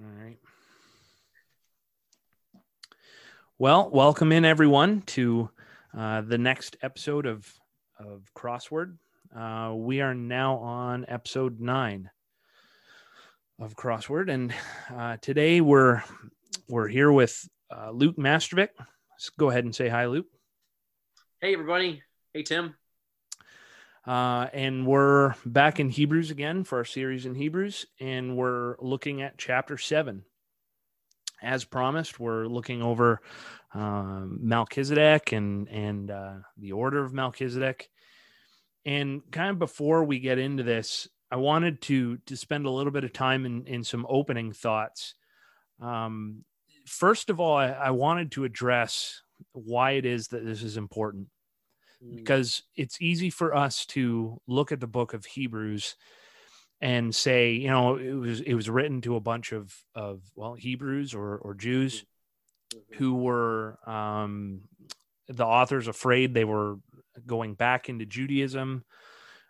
All right. Well, welcome in everyone to uh, the next episode of of Crossword. Uh, we are now on episode nine of Crossword, and uh, today we're we're here with uh, Luke Mastrovic. Let's go ahead and say hi, Luke. Hey, everybody. Hey, Tim. Uh, and we're back in Hebrews again for our series in Hebrews, and we're looking at chapter seven. As promised, we're looking over um, Melchizedek and and uh, the order of Melchizedek. And kind of before we get into this, I wanted to to spend a little bit of time in in some opening thoughts. Um, first of all, I, I wanted to address why it is that this is important Mm. because it's easy for us to look at the book of Hebrews and say, you know, it was it was written to a bunch of of well Hebrews or or Jews Mhm. who were um, the authors afraid they were going back into Judaism,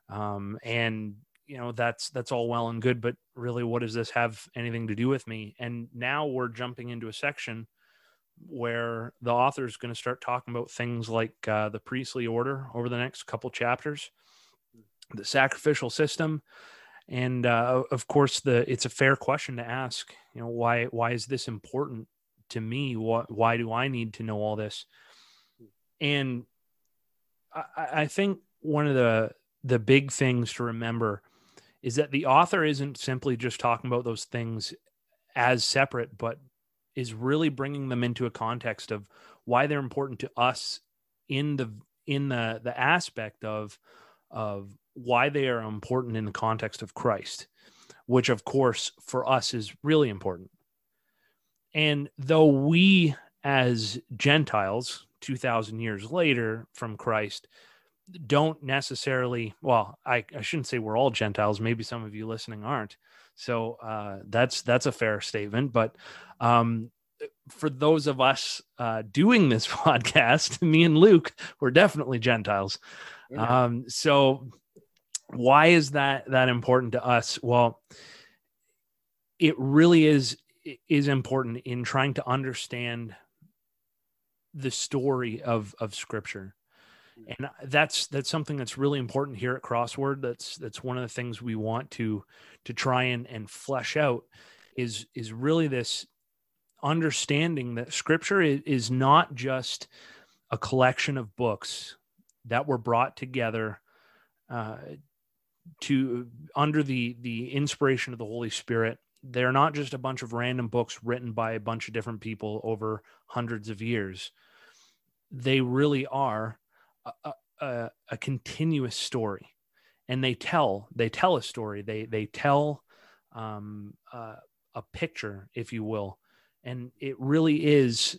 um, and you know that's that's all well and good, but really, what does this have anything to do with me? And now we're jumping into a section where the author is going to start talking about things like uh, the priestly order over the next couple chapters, the sacrificial system, and uh, of course, the it's a fair question to ask. You know, why why is this important to me? What why do I need to know all this? And I, I think one of the the big things to remember is that the author isn't simply just talking about those things as separate, but is really bringing them into a context of why they're important to us in the in the the aspect of of why they are important in the context of Christ, which of course for us is really important. And though we as Gentiles 2000 years later from Christ don't necessarily well I, I shouldn't say we're all Gentiles maybe some of you listening aren't so uh, that's that's a fair statement but um, for those of us uh, doing this podcast, me and Luke, we're definitely Gentiles. Yeah. Um, so why is that that important to us? Well, it really is is important in trying to understand the story of of Scripture, and that's that's something that's really important here at Crossword. That's that's one of the things we want to to try and and flesh out is is really this understanding that scripture is, not just a collection of books that were brought together uh, to under the the inspiration of the holy spirit they're not just a bunch of random books written by a bunch of different people over hundreds of years they really are a, a, continuous story. And they tell they tell a story. They they tell um, uh, a picture if you will. And it really is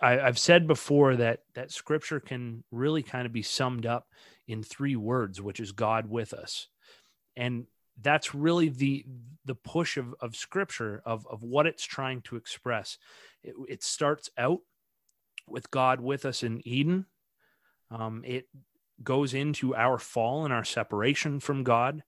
I, i've said before that that scripture can really kind of be summed up in three words which is god with us. And that's really the the push of, of scripture of, of what it's trying to express. It, it starts out with god with us in eden um, it goes into our fall and our separation from god.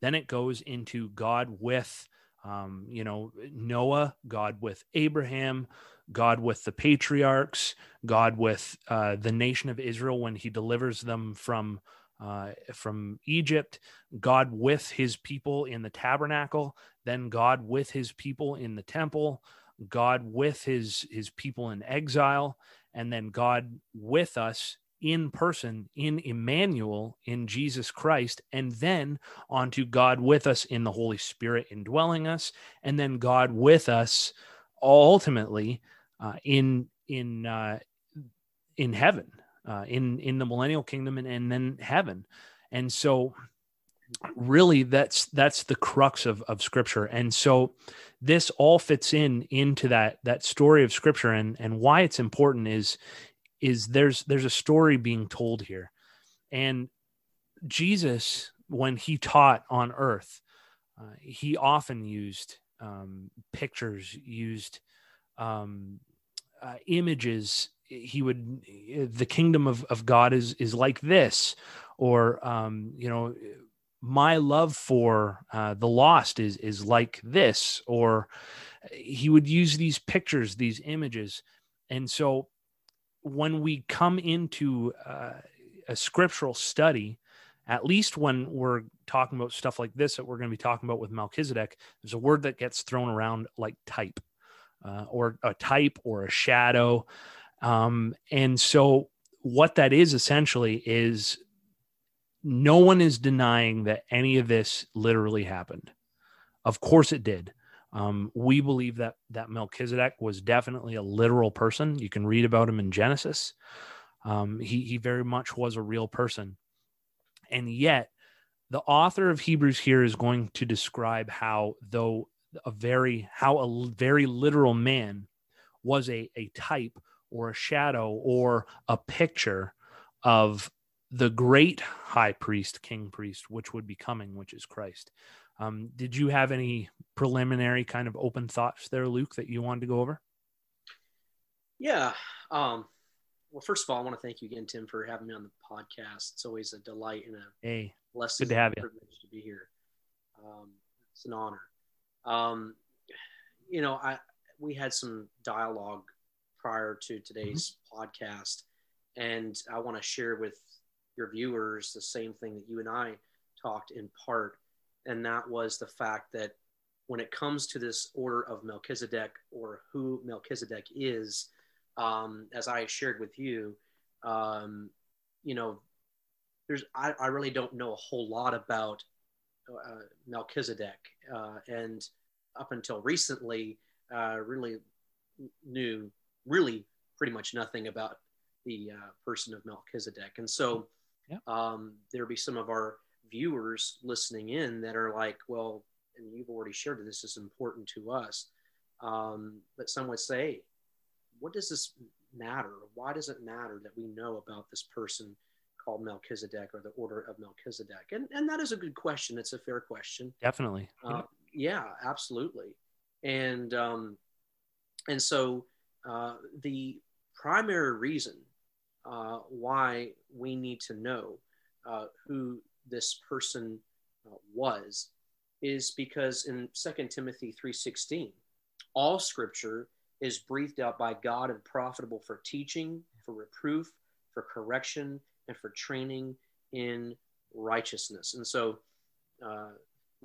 Then it goes into god with um, you know, Noah, God with Abraham, God with the patriarchs, God with uh, the nation of Israel when he delivers them from uh, from Egypt, God with his people in the tabernacle, then God with his people in the temple, God with his his people in exile, and then God with us in person in Emmanuel in Jesus Christ, and then onto God with us in the Holy Spirit indwelling us, and then God with us ultimately uh, in in uh, in heaven, uh, in in the millennial kingdom, and, and then heaven. And so, really, that's that's the crux of of Scripture. And so, this all fits in into that that story of Scripture, and and why it's important is is there's there's a story being told here. And jesus when he taught on earth uh, he often used um, pictures used um, uh, images. He would the kingdom of, of god is is like this or um, you know my love for uh, the lost is is like this or he would use these pictures these images. And so when we come into uh, a scriptural study at least when we're talking about stuff like this that we're going to be talking about with melchizedek there's a word that gets thrown around like type uh, or a type or a shadow um, and so what that is essentially is no one is denying that any of this literally happened. Of course it did. Um, we believe that that Melchizedek was definitely a literal person. You can read about him in Genesis. Um, he he very much was a real person, and yet the author of Hebrews here is going to describe how though a very how a very literal man was a a type or a shadow or a picture of the great high priest, king priest, which would be coming, which is Christ. Um, did you have any preliminary kind of open thoughts there, Luke, that you wanted to go over? Yeah. Um, well, first of all, I want to thank you again, Tim, for having me on the podcast. It's always a delight and a hey, blessing good to have you. privilege to be here. Um, it's an honor. Um, you know, I we had some dialogue prior to today's mm-hmm. podcast, and I want to share with your viewers the same thing that you and I talked in part, and that was the fact that when it comes to this order of Melchizedek or who Melchizedek is, um, as I shared with you, um, you know, there's I, I, really don't know a whole lot about uh, Melchizedek, uh, and up until recently, uh, really knew really pretty much nothing about the uh, person of Melchizedek, and so yeah. um, there'll be some of our viewers listening in that are like, well, and you've already shared that this is important to us. Um, but some would say, what does this matter? Why does it matter that we know about this person called Melchizedek or the order of Melchizedek? And, and that is a good question. It's a fair question. Definitely. Uh, yeah, absolutely. And, um, and so uh, the primary reason uh, why we need to know uh, who this person uh, was is because in 2 timothy 3.16 all scripture is breathed out by god and profitable for teaching for reproof for correction and for training in righteousness and so uh,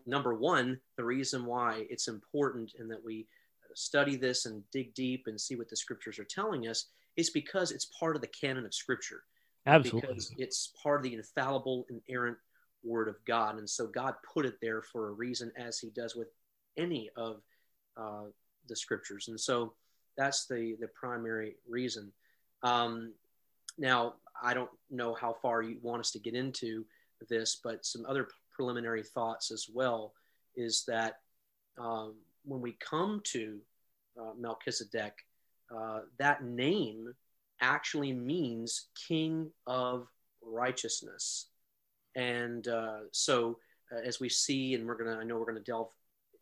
number one the reason why it's important and that we study this and dig deep and see what the scriptures are telling us is because it's part of the canon of Scripture. Absolutely. Because it's part of the infallible, inerrant Word of God. And so God put it there for a reason, as He does with any of uh, the Scriptures. And so that's the, the primary reason. Um, now, I don't know how far you want us to get into this, but some other preliminary thoughts as well is that um, when we come to uh, Melchizedek, uh, that name actually means king of righteousness. And uh, so, uh, as we see, and we're going to, I know we're going to delve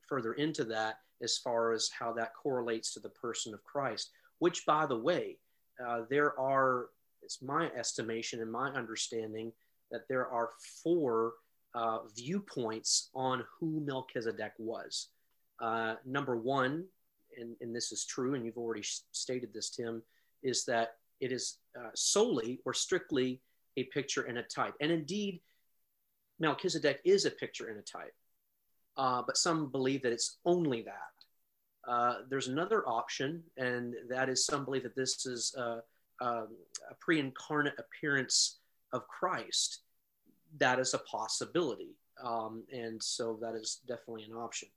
further into that as far as how that correlates to the person of Christ, which, by the way, uh, there are, it's my estimation and my understanding that there are four uh, viewpoints on who Melchizedek was. number one, and, and this is true, and you've already stated this, Tim, is that it is uh, solely or strictly a picture and a type. And indeed, Melchizedek is a picture and a type, uh, but some believe that it's only that. Uh, there's another option, and that is some believe that this is a, a, a pre incarnate appearance of Christ. That is a possibility. Um, and so that is definitely an option.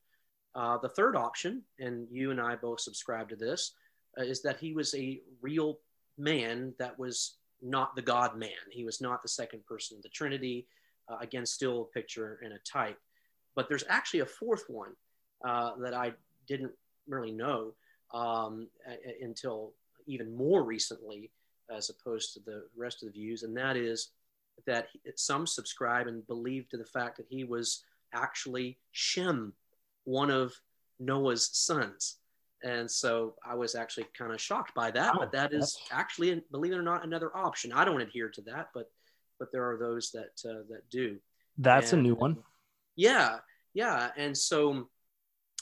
Uh, the third option, and you and I both subscribe to this, uh, is that he was a real man that was not the God man. He was not the second person of the Trinity. Uh, again, still a picture and a type. But there's actually a fourth one uh, that I didn't really know um, until even more recently, as opposed to the rest of the views, and that is that some subscribe and believe to the fact that he was actually Shem, one of Noah's sons. And so I was actually kind of shocked by that, but that is actually, believe it or not, another option. I don't adhere to that, but but there are those that uh, that do. That's and, a new one. Yeah, yeah. And so,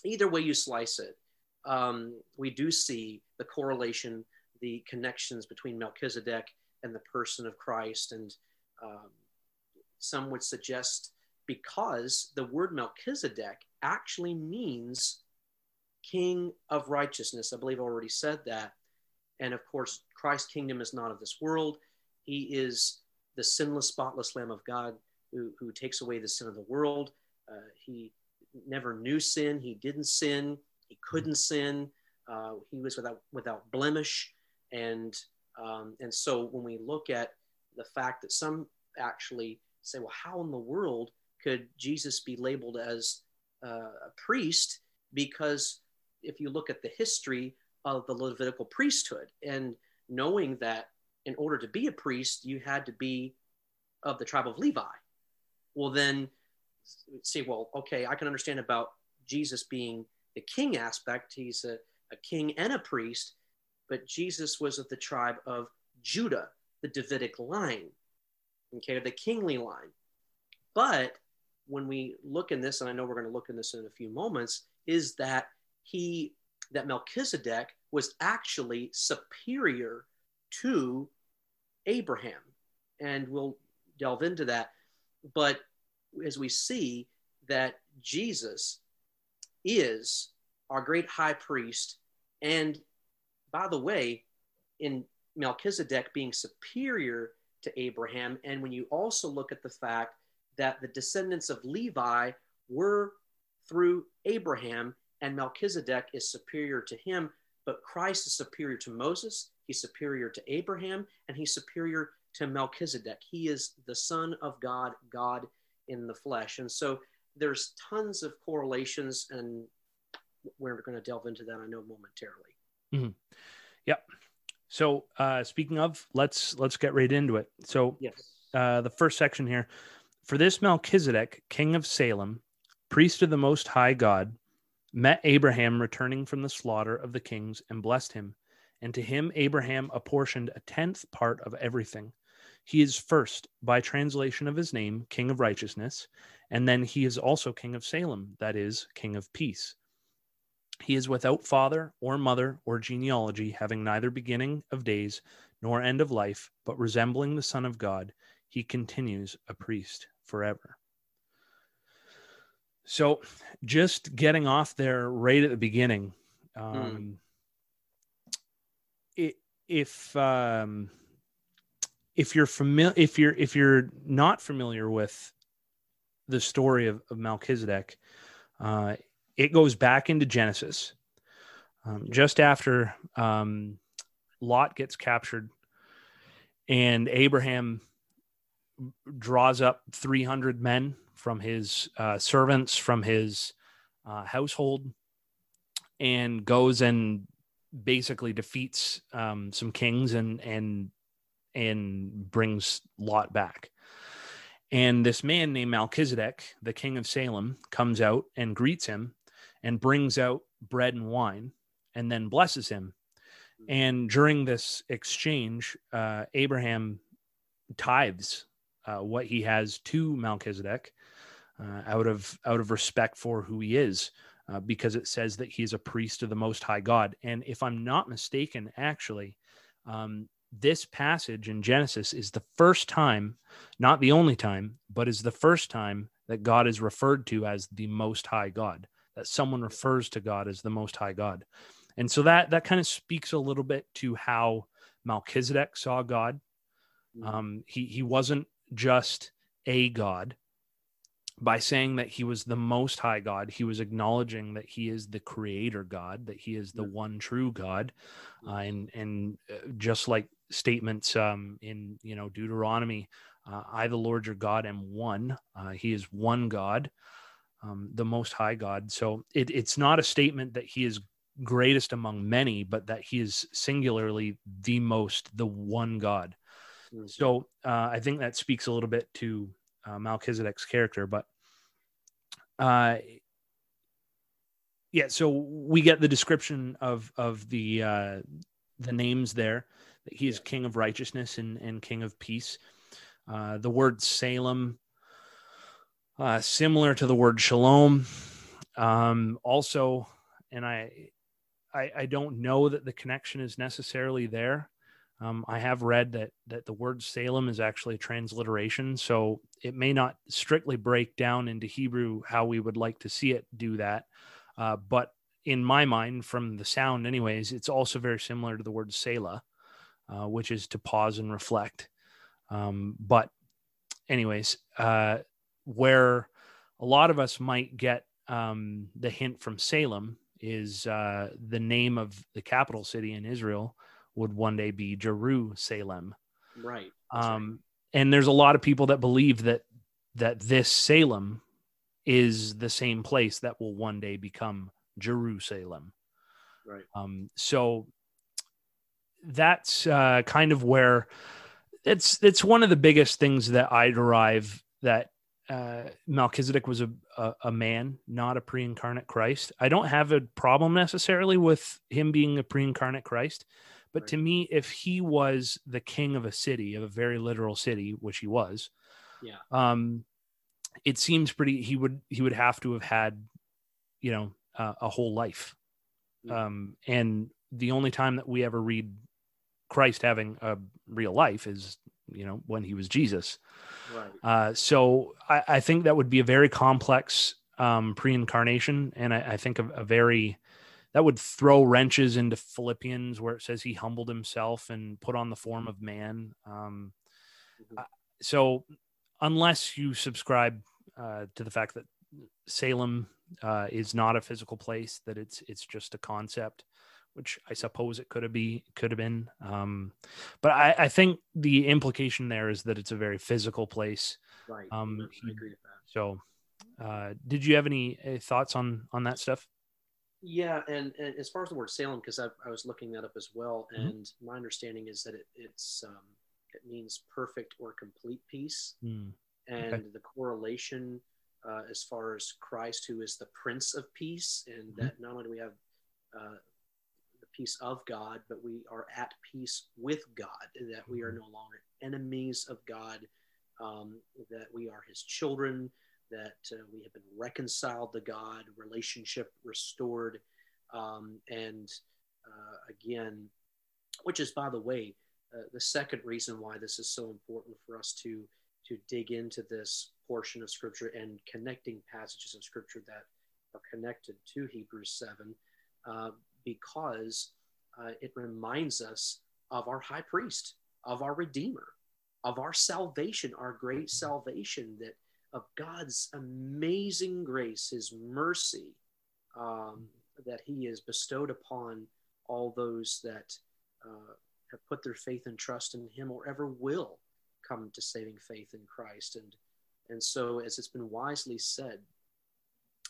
either way you slice it, um, we do see the correlation, the connections between Melchizedek and the person of Christ. And um, some would suggest because the word Melchizedek actually means king of righteousness. I believe I already said that. And of course, Christ's kingdom is not of this world. He is the sinless, spotless Lamb of God who, who takes away the sin of the world. Uh, he never knew sin. He didn't sin. He couldn't sin. Uh, he was without without blemish. And um, and so when we look at the fact that some actually say, well, how in the world could Jesus be labeled as uh, a priest? Because if you look at the history of the Levitical priesthood and knowing that in order to be a priest, you had to be of the tribe of Levi. Well, then see, well, okay, I can understand about Jesus being the king aspect. He's a, a king and a priest, but Jesus was of the tribe of Judah, the Davidic line, okay, the kingly line. But when we look in this, and I know we're going to look in this in a few moments, is that he, that Melchizedek was actually superior to Abraham. And we'll delve into that. But as we see that Jesus is our great high priest, and by the way, in Melchizedek being superior to Abraham, and when you also look at the fact that the descendants of Levi were through Abraham, and Melchizedek is superior to him, but Christ is superior to Moses, he's superior to Abraham, and he's superior to Melchizedek. He is the Son of God, God in the flesh. And so there's tons of correlations, and we're going to delve into that, I know, momentarily. Mm-hmm. Yep. So uh, speaking of, let's let's get right into it. So yes. uh, the first section here, for this Melchizedek, king of Salem, priest of the Most High God, met Abraham returning from the slaughter of the kings and blessed him. And to him Abraham apportioned a tenth part of everything. He is first, by translation of his name, King of Righteousness, and then he is also King of Salem, that is, King of Peace. He is without father or mother or genealogy, having neither beginning of days nor end of life, but resembling the Son of God, he continues a priest forever. So, just getting off there right at the beginning, um, mm. If um, if you're familiar if you're if you're not familiar with the story of, of melchizedek uh, it goes back into genesis um, just after um, lot gets captured and abraham draws up 300 men from his uh, servants from his uh, household and goes and basically defeats um, some kings and and and brings Lot back. And this man named Melchizedek, the king of Salem, comes out and greets him and brings out bread and wine and then blesses him. And during this exchange, uh, Abraham tithes uh, what he has to Melchizedek uh, out of out of respect for who he is, uh, because it says that he is a priest of the Most High God. And if I'm not mistaken, actually, um, this passage in Genesis is the first time, not the only time, but is the first time that God is referred to as the most high God, that someone refers to God as the most high God. And so that that kind of speaks a little bit to how Melchizedek saw God. Mm-hmm. Um, he he wasn't just a God, by saying that he was the most high God, he was acknowledging that he is the creator God, that he is the one true God. Uh, and and uh, just like statements um, in you know Deuteronomy, uh, I the Lord your God am one. Uh, he is one God, um, the most high God. So it, it's not a statement that he is greatest among many, but that he is singularly the most, the one God. Mm-hmm. So uh, I think that speaks a little bit to uh, Melchizedek's character. But uh, yeah, so we get the description of of the uh, the names there. That he is King of Righteousness and, and King of Peace. Uh, the word Salem uh, similar to the word shalom. Um, also, and I, I, I don't know that the connection is necessarily there. Um, I have read that that the word Salem is actually a transliteration, so it may not strictly break down into Hebrew how we would like to see it do that. Uh, but in my mind, from the sound, anyways, it's also very similar to the word Selah, uh, which is to pause and reflect. Um, but, anyways, uh, where a lot of us might get um, the hint from Salem is uh, the name of the capital city in Israel would one day be Jerusalem. Right. Um, right. And there's a lot of people that believe that that this Salem is the same place that will one day become Jerusalem. Right. Um, so that's uh, kind of where it's it's one of the biggest things that I derive that uh, Melchizedek was a, a, a man, not a pre-incarnate Christ. I don't have a problem necessarily with him being a pre-incarnate Christ, but right. to me, if he was the king of a city, of a very literal city, which he was, yeah, um, it seems pretty. He would he would have to have had, you know, uh, a whole life, yeah. um, and the only time that we ever read Christ having a real life is you know when he was Jesus. Right. Uh, so I, I, think that would be a very complex um, pre-incarnation, and I, I think a, a, very that would throw wrenches into Philippians where it says he humbled himself and put on the form of man. Um, mm-hmm. uh, so unless you subscribe uh, to the fact that Salem uh, is not a physical place, that it's it's just a concept, which I suppose it could have be could have been. Um, but I, I, think the implication there is that it's a very physical place. Right. Um, I agree with that. So, uh, did you have any uh, thoughts on on that stuff? Yeah, and, and as far as the word Salem, because I, I, was looking that up as well, mm-hmm. and my understanding is that it, it's um, it means perfect or complete peace, mm. and okay. the correlation uh, as far as Christ, who is the Prince of Peace, and mm-hmm. that not only do we have uh, the peace of God, but we are at peace with God, that we are mm-hmm. no longer enemies of God, um, that we are his children, that uh, we have been reconciled to God, relationship restored. Um, and uh, again, which is, by the way, uh, the second reason why this is so important for us to to dig into this portion of scripture and connecting passages of scripture that are connected to Hebrews 7 uh, because uh, it reminds us of our high priest, of our redeemer, of our salvation, our great salvation, that of God's amazing grace, his mercy um, that he has bestowed upon all those that uh, have put their faith and trust in him or ever will come to saving faith in Christ. And, and so, as it's been wisely said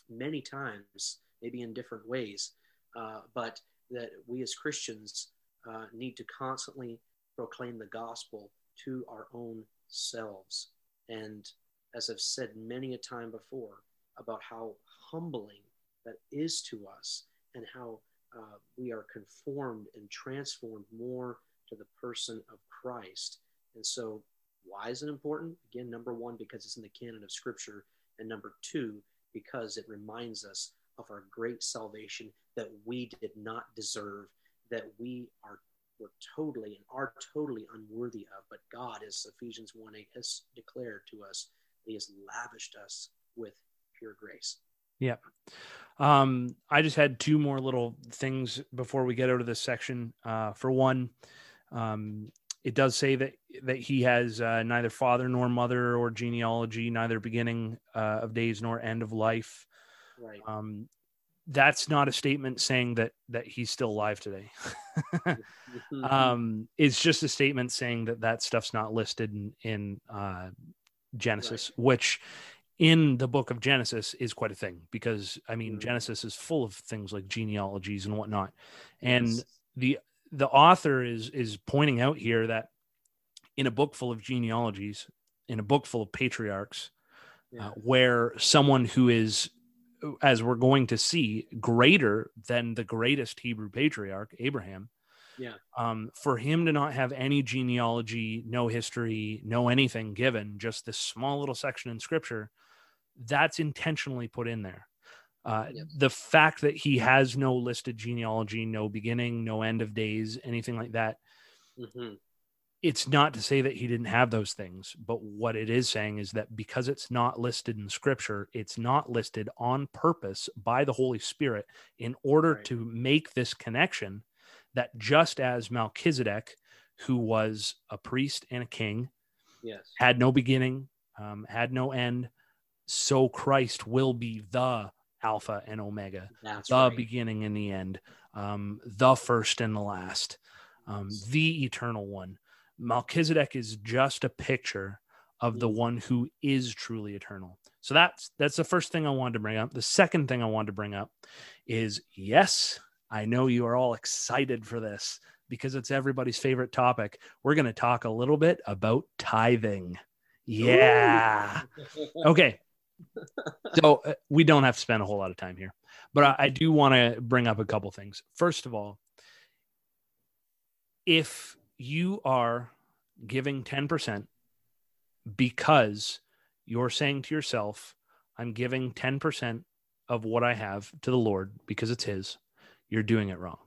many times, maybe in different ways, uh, but that we as Christians uh, need to constantly proclaim the gospel to our own selves. And as I've said many a time before, about how humbling that is to us and how uh, we are conformed and transformed more to the person of Christ. And so, why is it important? Again, number one, because it's in the canon of Scripture. And number two, because it reminds us of our great salvation that we did not deserve, that we are were totally and are totally unworthy of. But God, as Ephesians 1 8 has declared to us, He has lavished us with pure grace. Yep. Um, I just had two more little things before we get out of this section. Uh, for one, um, it does say that that he has uh, neither father nor mother or genealogy, neither beginning uh, of days nor end of life. Right. Um, that's not a statement saying that that he's still alive today. um, it's just a statement saying that that stuff's not listed in, in uh, Genesis, right. which in the book of Genesis is quite a thing because I mean mm-hmm. Genesis is full of things like genealogies and whatnot, and yes. the the author is is pointing out here that in a book full of genealogies, in a book full of patriarchs, uh, yeah. uh, where someone who is as we're going to see, greater than the greatest Hebrew patriarch, Abraham. Yeah. Um, for him to not have any genealogy, no history, no anything given, just this small little section in scripture that's intentionally put in there. Uh. The fact that he has no listed genealogy, no beginning, no end of days, anything like that, Mhm. it's not to say that he didn't have those things, but what it is saying is that because it's not listed in scripture, it's not listed on purpose by the Holy Spirit in order Right. to make this connection that just as Melchizedek, who was a priest and a king, Yes. had no beginning, um, had no end, so Christ will be the Alpha and Omega, That's the right. beginning and the end, um, the first and the last, um, the eternal one. Melchizedek is just a picture of the one who is truly eternal. So that's that's the first thing I wanted to bring up. The second thing I wanted to bring up is yes, I know you are all excited for this because it's everybody's favorite topic. We're going to talk a little bit about tithing. Yeah. Okay. So uh, we don't have to spend a whole lot of time here, but I, I do want to bring up a couple things. First of all, if you are giving 10% because you're saying to yourself, I'm giving 10% of what I have to the Lord because it's His, you're doing it wrong.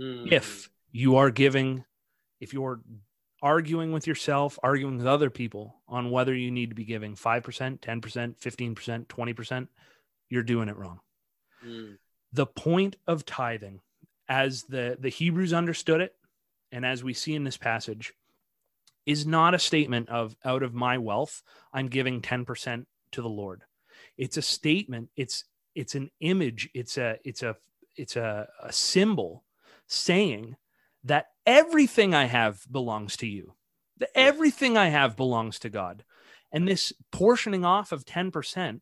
Mm. If you are giving, if you're arguing with yourself, arguing with other people on whether you need to be giving 5%, 10%, 15%, 20%, you're doing it wrong. Mm. The point of tithing, as the, the Hebrews understood it, and as we see in this passage, is not a statement of out of my wealth, I'm giving 10% to the Lord. It's a statement, it's it's an image, it's a it's a it's a, a symbol saying that everything I have belongs to you. That everything I have belongs to God. And this portioning off of 10%,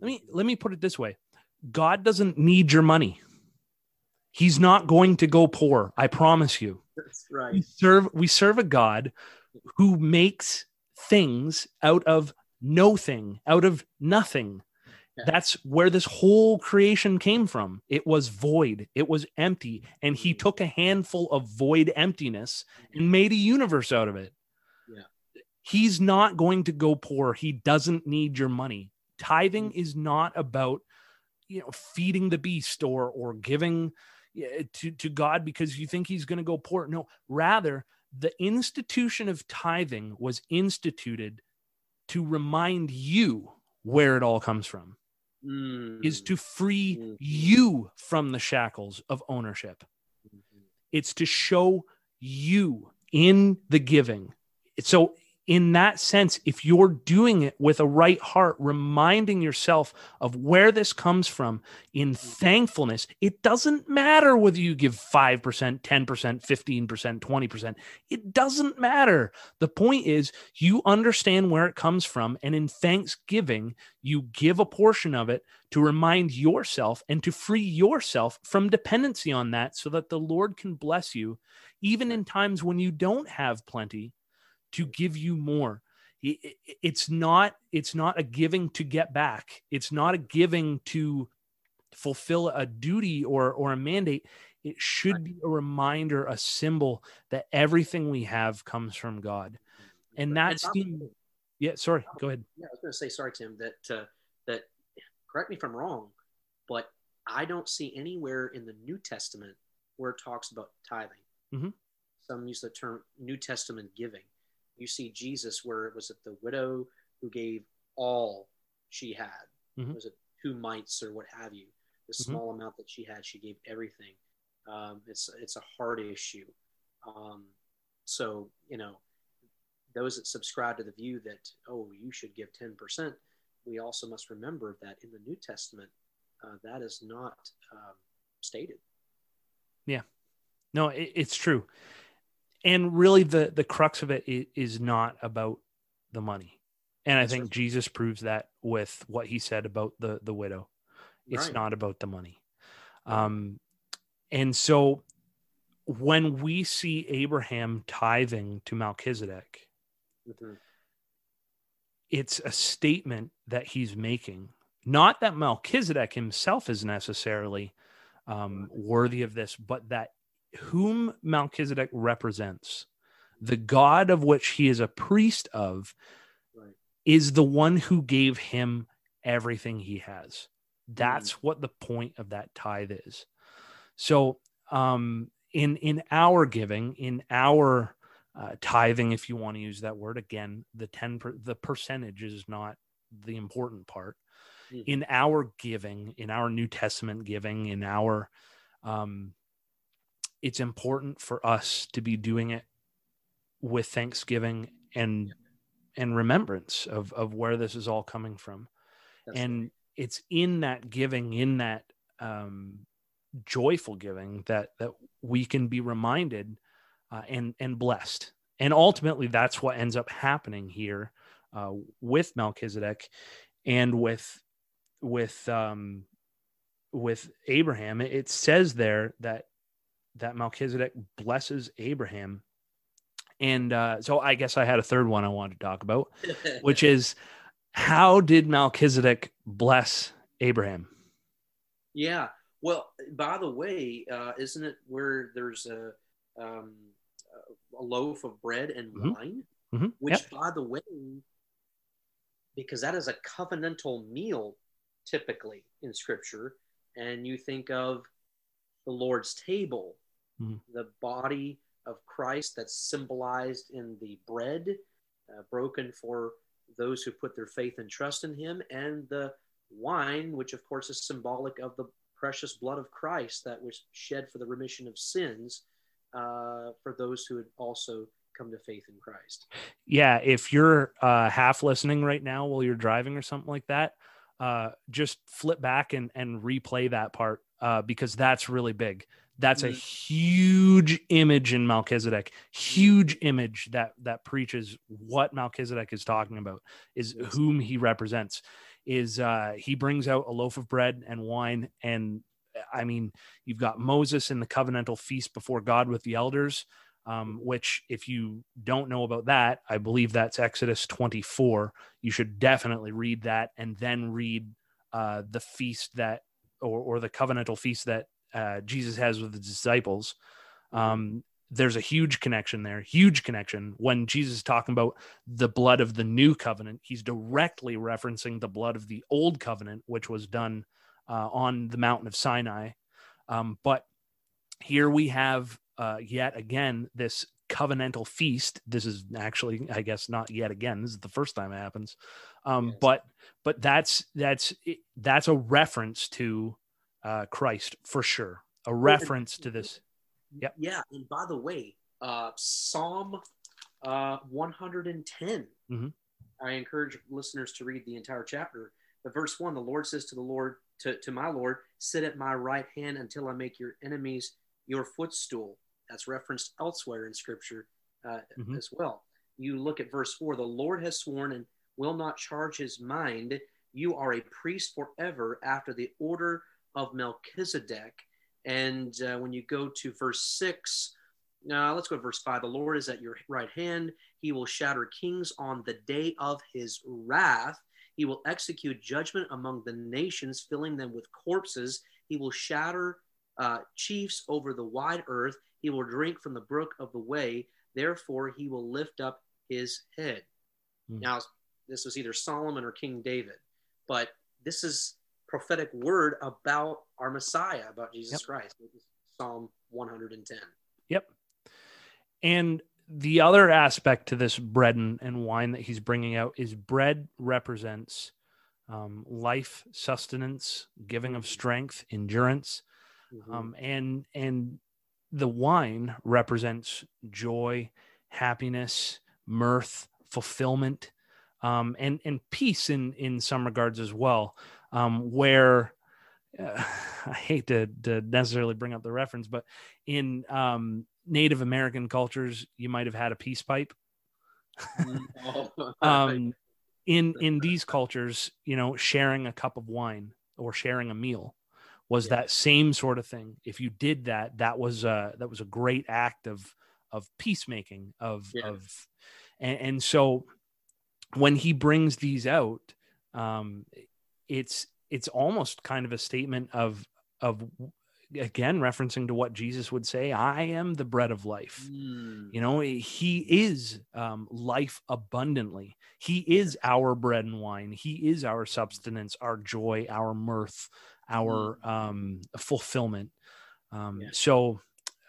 let me let me put it this way. God doesn't need your money. He's not going to go poor, I promise you. That's right. We serve we serve a God who makes things out of no thing, out of nothing. Yeah. That's where this whole creation came from. It was void, it was empty, and he Mhm. took a handful of void emptiness and made a universe out of it. Yeah. He's not going to go poor. He doesn't need your money. Tithing Mm. is not about you know feeding the beast or or giving to to God because you think he's going to go poor. No, rather the institution of tithing was instituted to remind you where it all comes from is Mm. to free Mhm. you from the shackles of ownership Mhm. it's to show you in the giving so in that sense if you're doing it with a right heart reminding yourself of where this comes from in thankfulness it doesn't matter whether you give 5% 10% 15% 20% it doesn't matter. The point is you understand where it comes from and in thanksgiving you give a portion of it to remind yourself and to free yourself from dependency on that so that the Lord can bless you even in times when you don't have plenty to give you more it's not it's not a giving to get back it's not a giving to fulfill a duty or or a mandate it should be a reminder a symbol that everything we have comes from God and that's the- yeah sorry go ahead Yeah, I was going to say, sorry, Tim, that uh, that correct me if I'm wrong, but I don't see anywhere in the New Testament where it talks about tithing. Mhm. Some use the term New Testament giving. You see Jesus where it was it the widow who gave all she had. Mhm. Was it two mites or what have you? The Mhm. small amount that she had, she gave everything. Um, it's it's a hard issue. Um, so you know, those that subscribe to the view that oh you should give 10% we also must remember that in the new testament uh, that is not um, stated yeah No, it, it's true. And really, the the crux of it is, not about the money. And I That's think right. Jesus proves that with what he said about the the widow. It's Right. not about the money. Um, and so when we see Abraham tithing to Melchizedek, Mhm. it's a statement that he's making. Not that Melchizedek himself is necessarily um, worthy of this, but that whom Melchizedek represents, the God of which he is a priest of, Right. is the one who gave him everything he has. That's mm. what the point of that tithe is. So, um, in in our giving, in our uh, tithing, if you want to use that word again, the ten per, the percentage is not the important part. Mm. In our giving, in our New Testament giving, in our um, it's important for us to be doing it with thanksgiving and and remembrance of of where this is all coming from. That's and right. it's in that giving in that um joyful giving that that we can be reminded uh, and and blessed. And ultimately that's what ends up happening here uh, with melchizedek and with with um with abraham. It says there that that Melchizedek blesses Abraham. And uh, so I guess I had a third one I wanted to talk about, which is how did Melchizedek bless Abraham? Yeah. Well, by the way, uh, isn't it where there's a, um, a loaf of bread and mm-hmm. wine? Mm-hmm. Which, yep. by the way, because that is a covenantal meal typically in scripture, and you think of the Lord's table mm-hmm. the body of Christ that's symbolized in the bread uh, broken for those who put their faith and trust in Him, and the wine, which of course is symbolic of the precious blood of Christ that was shed for the remission of sins uh, for those who had also come to faith in Christ. Yeah, if you're uh, half listening right now while you're driving or something like that, uh, just flip back and, and replay that part uh, because that's really big. That's a mm-hmm. huge image in Melchizedek, huge image that that preaches what Melchizedek is talking about, is whom he represents. Is uh, he brings out a loaf of bread and wine, and I mean, you've got Moses in the covenantal feast before God with the elders, um, which, if you don't know about that, I believe that's Exodus 24. You should definitely read that and then read uh, the feast that, or, or the covenantal feast that uh, Jesus has with the disciples. Um, there's a huge connection there, huge connection. When Jesus is talking about the blood of the new covenant, he's directly referencing the blood of the old covenant, which was done uh, on the mountain of Sinai. Um, but here we have uh, yet again this covenantal feast. This is actually, I guess, not yet again. This is the first time it happens. Um, yes. But but that's that's that's a reference to uh, Christ for sure. A reference to this. Yeah. Yeah. And by the way, uh, Psalm uh, 110. Mm-hmm. I encourage listeners to read the entire chapter. But verse one, the Lord says to the Lord, to, to my Lord, sit at my right hand until I make your enemies your footstool. That's referenced elsewhere in Scripture uh, mm-hmm. as well. You look at verse four, the Lord has sworn and will not charge his mind. You are a priest forever after the order of Melchizedek. And uh, when you go to verse six, now uh, let's go to verse five. The Lord is at your right hand. He will shatter kings on the day of his wrath. He will execute judgment among the nations, filling them with corpses. He will shatter uh, chiefs over the wide earth. He will drink from the brook of the way. Therefore, he will lift up his head. Mm. Now, this was either Solomon or King David, but this is prophetic word about our Messiah, about Jesus yep. Christ. Psalm 110. Yep. And the other aspect to this bread and, and wine that he's bringing out is bread represents um, life, sustenance, giving of strength, endurance, mm-hmm. um, and and the wine represents joy, happiness, mirth, fulfillment, um, and and peace in in some regards as well um, where uh, I hate to, to, necessarily bring up the reference, but in um, Native American cultures, you might have had a peace pipe. Um, in in these cultures, you know, sharing a cup of wine or sharing a meal was yeah. that same sort of thing. If you did that, that was a that was a great act of of peacemaking of yeah. of and, and so when he brings these out um it's it's almost kind of a statement of of again referencing to what Jesus would say, I am the bread of life. Mm. You know, he is um, life abundantly. He is our bread and wine. He is our substance, our joy, our mirth, our um, fulfillment. Um, Yeah. So,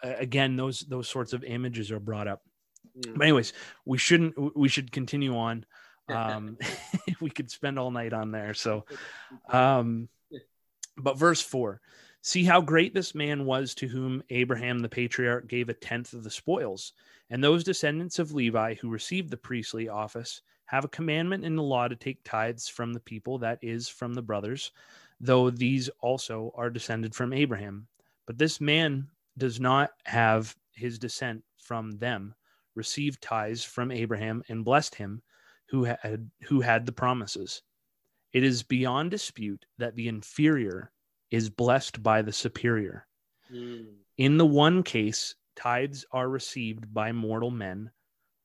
uh, again, those those sorts of images are brought up. Mm. But anyways, we shouldn't. We should continue on. Um, we could spend all night on there. So, um, but verse four. See how great this man was to whom Abraham the patriarch gave a tenth of the spoils. And those descendants of Levi who received the priestly office have a commandment in the law to take tithes from the people, that is, from the brothers, though these also are descended from Abraham. But this man does not have his descent from them, received tithes from Abraham and blessed him who had who had the promises. It is beyond dispute that the inferior is blessed by the superior. Mm. In the one case, tithes are received by mortal men.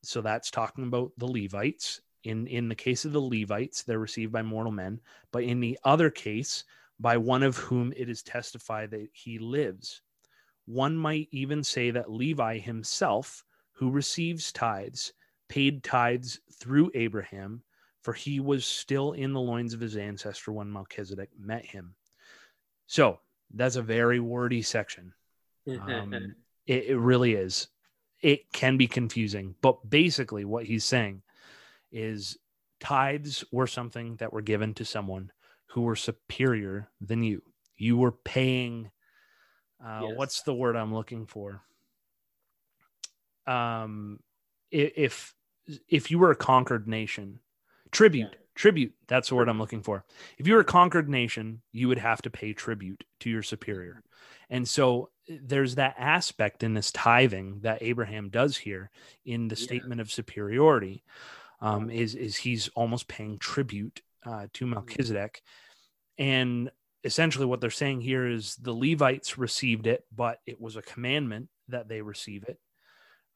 So that's talking about the Levites. In, in the case of the Levites, they're received by mortal men. But in the other case, by one of whom it is testified that he lives. One might even say that Levi himself, who receives tithes, paid tithes through Abraham, for he was still in the loins of his ancestor when Melchizedek met him. So that's a very wordy section. Um, it, it really is. It can be confusing, but basically, what he's saying is tithes were something that were given to someone who were superior than you. You were paying. Uh, Yes. What's the word I'm looking for? Um, if if you were a conquered nation, tribute, Yeah. tribute. That's the word I'm looking for. If you were a conquered nation, you would have to pay tribute to your superior. And so eh, there's that aspect in this tithing that Abraham does here in the Yeah. statement of superiority. Um, is is he's almost paying tribute uh, to Melchizedek, and essentially what they're saying here is the Levites received it, but it was a commandment that they receive it.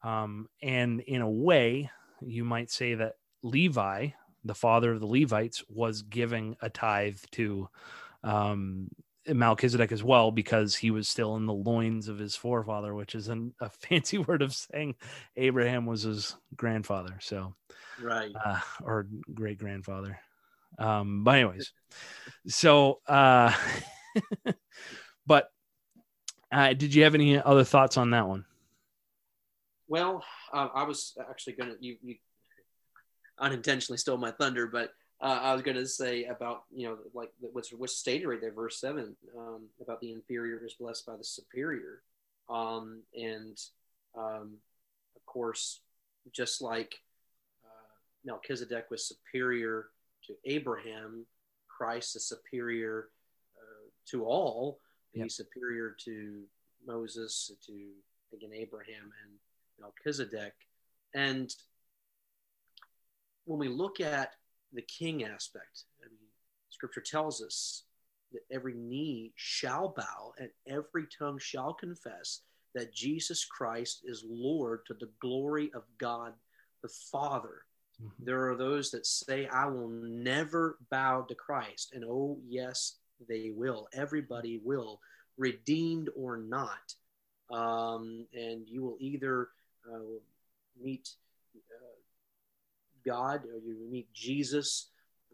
Um, and in a way, you might say that Levi, the father of the Levites, was giving a tithe to um, Melchizedek as well because he was still in the loins of his forefather, which is an, a fancy word of saying Abraham was his grandfather. So, right. uh, or great grandfather. Um, but anyways, so, uh, but uh, did you have any other thoughts on that one? Well, uh, I was actually going to you, you unintentionally stole my thunder, but uh, I was going to say about you know like what's what's stated right there, verse seven, um, about the inferior is blessed by the superior, um, and um, of course, just like uh, Melchizedek was superior to Abraham, Christ is superior uh, to all. Yep. He's superior to Moses, to again Abraham and Melchizedek. And when we look at the king aspect, I mean, scripture tells us that every knee shall bow and every tongue shall confess that Jesus Christ is Lord to the glory of God the Father. There are those that say, I will never bow to Christ. And oh, yes, they will. Everybody will, redeemed or not. Um, and you will either uh, meet uh, God or you meet Jesus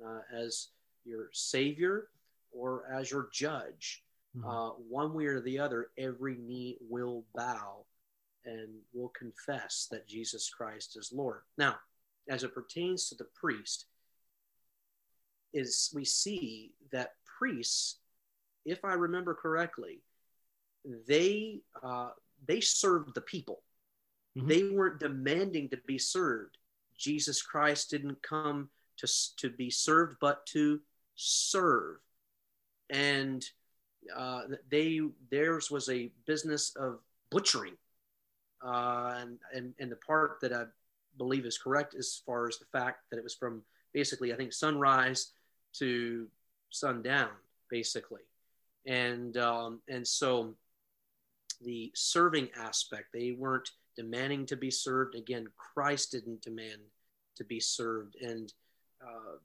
uh, as your Savior or as your judge. Mhm. Uh, one way or the other, every knee will bow and will confess that Jesus Christ is Lord. Now, as it pertains to the priest, is we see that priests, if I remember correctly, they uh, they served the people. Mhm. They weren't demanding to be served. Jesus Christ didn't come to to be served, but to serve. And uh, they theirs was a business of butchering, uh, and, and and the part that I believe is correct as far as the fact that it was from basically I think sunrise to sundown, basically, and um, and so the serving aspect they weren't demanding to be served. Again christ didn't demand to be served. And uh,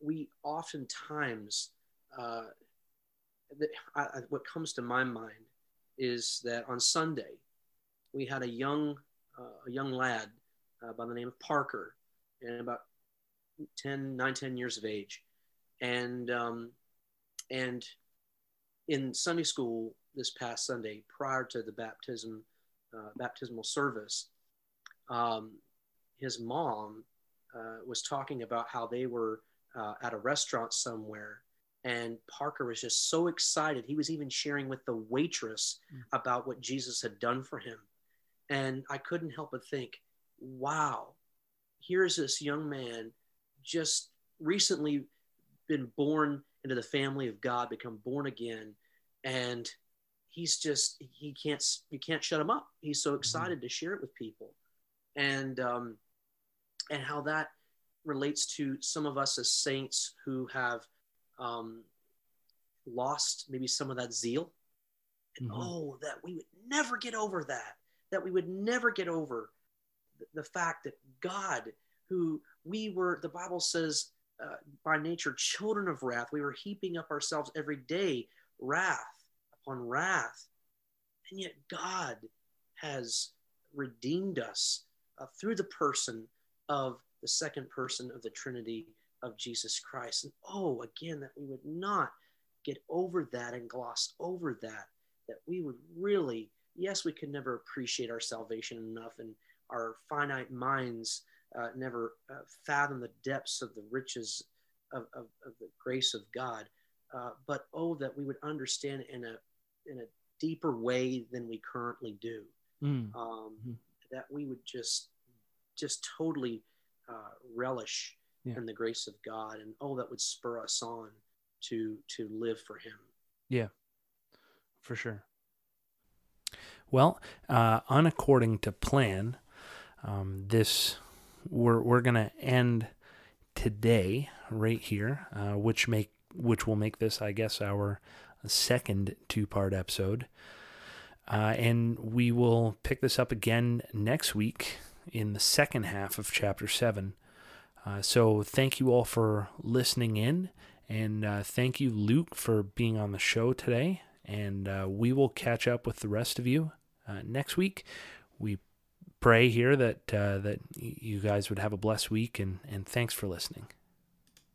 we oftentimes uh, the, I, what comes to my mind is that on Sunday we had a young uh, a young lad uh, by the name of Parker, and about 10, 9, 10 years of age, and um, and in Sunday school this past Sunday, prior to the baptism uh, baptismal service, um, his mom uh, was talking about how they were uh, at a restaurant somewhere and Parker was just so excited. He was even sharing with the waitress mm. about what Jesus had done for him. And I couldn't help but think, wow, here's this young man just recently been born into the family of God, become born again. And he's just, he can't, you can't shut him up. He's so mm-hmm. excited mm-hmm. to share it with people. And, um, and how that relates to some of us as saints who have um, lost maybe some of that zeal. And mm-hmm. oh, that we would never get over that, that we would never get over the, the fact that God, who we were, the Bible says, uh, by nature, children of wrath, we were heaping up ourselves every day, wrath upon wrath. And yet God has redeemed us uh, through the person of the second person of the Trinity, of Jesus Christ. And oh, again, that we would not get over that and gloss over that, that we would really, yes, we could never appreciate our salvation enough, and our finite minds uh, never uh, fathom the depths of the riches of, of, of the grace of God. Uh, but oh, that we would understand in a in a deeper way than we currently do. Mm. Um, mm. That we would just just totally uh, relish yeah. and the grace of God, and oh, that would spur us on to to live for Him. Yeah, for sure. Well, uh, unaccording to plan, um, this we're we're gonna end today right here, uh, which make which will make this, I guess, our second two part episode. Uh, and we will pick this up again next week in the second half of chapter 7. Uh, so thank you all for listening in, and uh, thank you, Luke, for being on the show today. And uh, we will catch up with the rest of you uh, next week. We pray here that uh, that you guys would have a blessed week, and and thanks for listening.